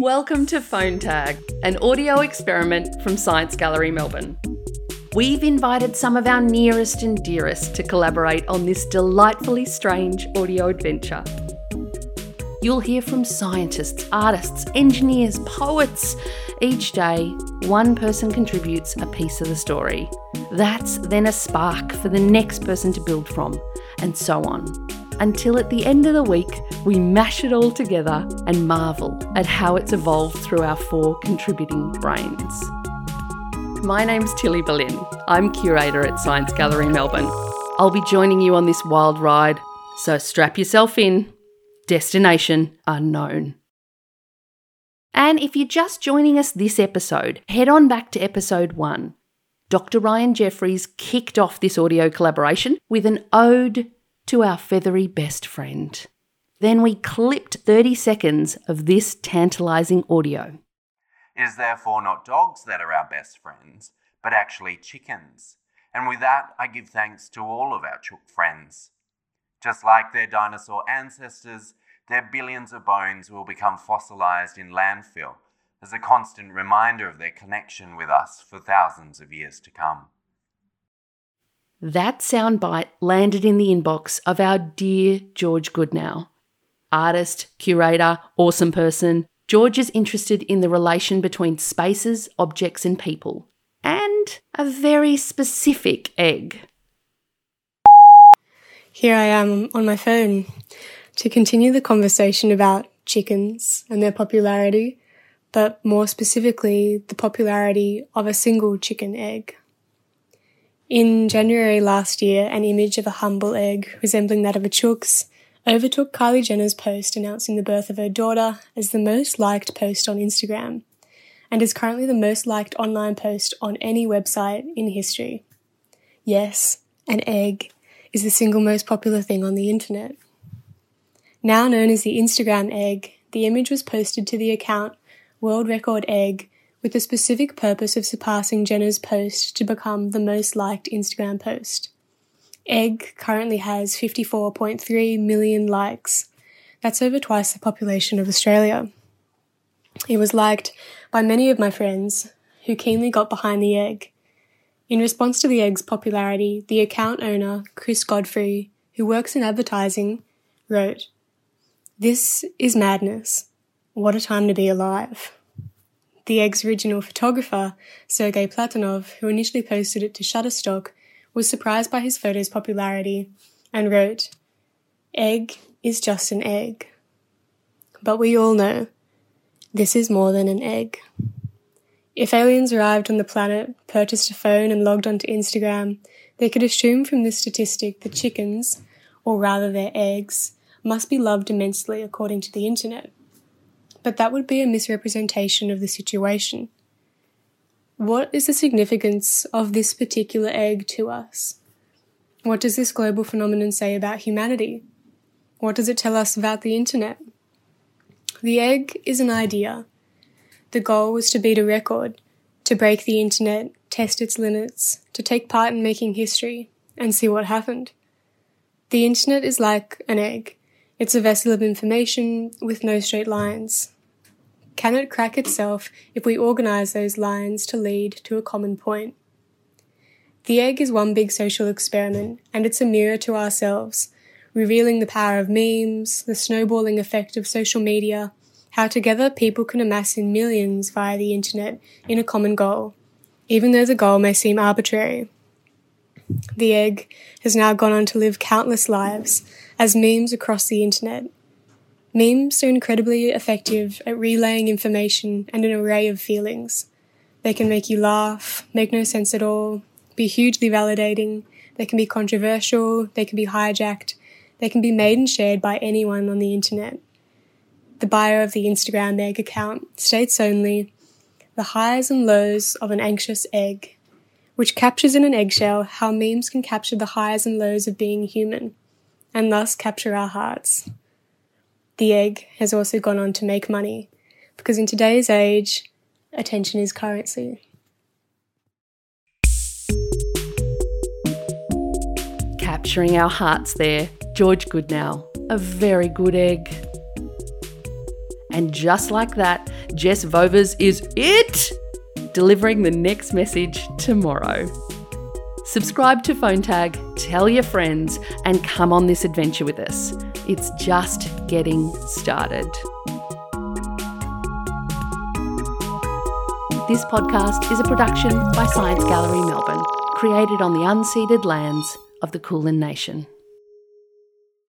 Welcome to Phone Tag, an audio experiment from Science Gallery Melbourne. We've invited some of our nearest and dearest to collaborate on this delightfully strange audio adventure. You'll hear from scientists, artists, engineers, poets. Each day, one person contributes a piece of the story. That's then a spark for the next person to build from, and so on. Until at the end of the week, we mash it all together and marvel at how it's evolved through our four contributing brains. My name's Tilly Boleyn. I'm curator at Science Gallery Melbourne. I'll be joining you on this wild ride, so strap yourself in. Destination unknown. And if you're just joining us this episode, head on back to episode one. Dr. Ryan Jeffries kicked off this audio collaboration with an ode to our feathery best friend. Then we clipped 30 seconds of this tantalising audio. It is therefore not dogs that are our best friends, but actually chickens. And with that, I give thanks to all of our chook friends. Just like their dinosaur ancestors, their billions of bones will become fossilized in landfill as a constant reminder of their connection with us for thousands of years to come. That soundbite landed in the inbox of our dear George Goodnow. Artist, curator, awesome person, George is interested in the relation between spaces, objects, and people, and a very specific egg. Here I am on my phone to continue the conversation about chickens and their popularity, but more specifically, the popularity of a single chicken egg. In January last year, an image of a humble egg resembling that of a chook's overtook Kylie Jenner's post announcing the birth of her daughter as the most liked post on Instagram, and is currently the most liked online post on any website in history. Yes, an egg is the single most popular thing on the internet. Now known as the Instagram egg, the image was posted to the account World Record Egg with the specific purpose of surpassing Jenner's post to become the most liked Instagram post. Egg currently has 54.3 million likes. That's over twice the population of Australia. It was liked by many of my friends who keenly got behind the egg. In response to the egg's popularity, the account owner, Chris Godfrey, who works in advertising, wrote, This is madness. What a time to be alive. The egg's original photographer, Serghei Platanov, who initially posted it to Shutterstock, was surprised by his photo's popularity and wrote, Egg is just an egg. But we all know this is more than an egg. If aliens arrived on the planet, purchased a phone, and logged onto Instagram, they could assume from this statistic that chickens, or rather their eggs, must be loved immensely according to the internet but that would be a misrepresentation of the situation. What is the significance of this particular egg to us? What does this global phenomenon say about humanity? What does it tell us about the internet? The egg is an idea. The goal was to beat a record, to break the internet, test its limits, to take part in making history, and see what happened. The internet is like an egg. It's a vessel of information with no straight lines. Can it crack itself if we organize those lines to lead to a common point? The egg is one big social experiment, and it's a mirror to ourselves, revealing the power of memes, the snowballing effect of social media, how together people can amass in millions via the internet in a common goal, even though the goal may seem arbitrary. The egg has now gone on to live countless lives as memes across the internet. Memes are incredibly effective at relaying information and an array of feelings. They can make you laugh, make no sense at all, be hugely validating, they can be controversial, they can be hijacked, they can be made and shared by anyone on the internet. The bio of the Instagram egg account states only the highs and lows of an anxious egg, which captures in an eggshell how memes can capture the highs and lows of being human, and thus capture our hearts. The egg has also gone on to make money, because in today's age, attention is currency. Capturing our hearts there, George Goodnow, a very good egg. And just like that, Jess Vovers is it, delivering the next message tomorrow. Subscribe to Phone Tag, tell your friends, and come on this adventure with us. It's just getting started. This podcast is a production by Science Gallery Melbourne, created on the unceded lands of the Kulin Nation.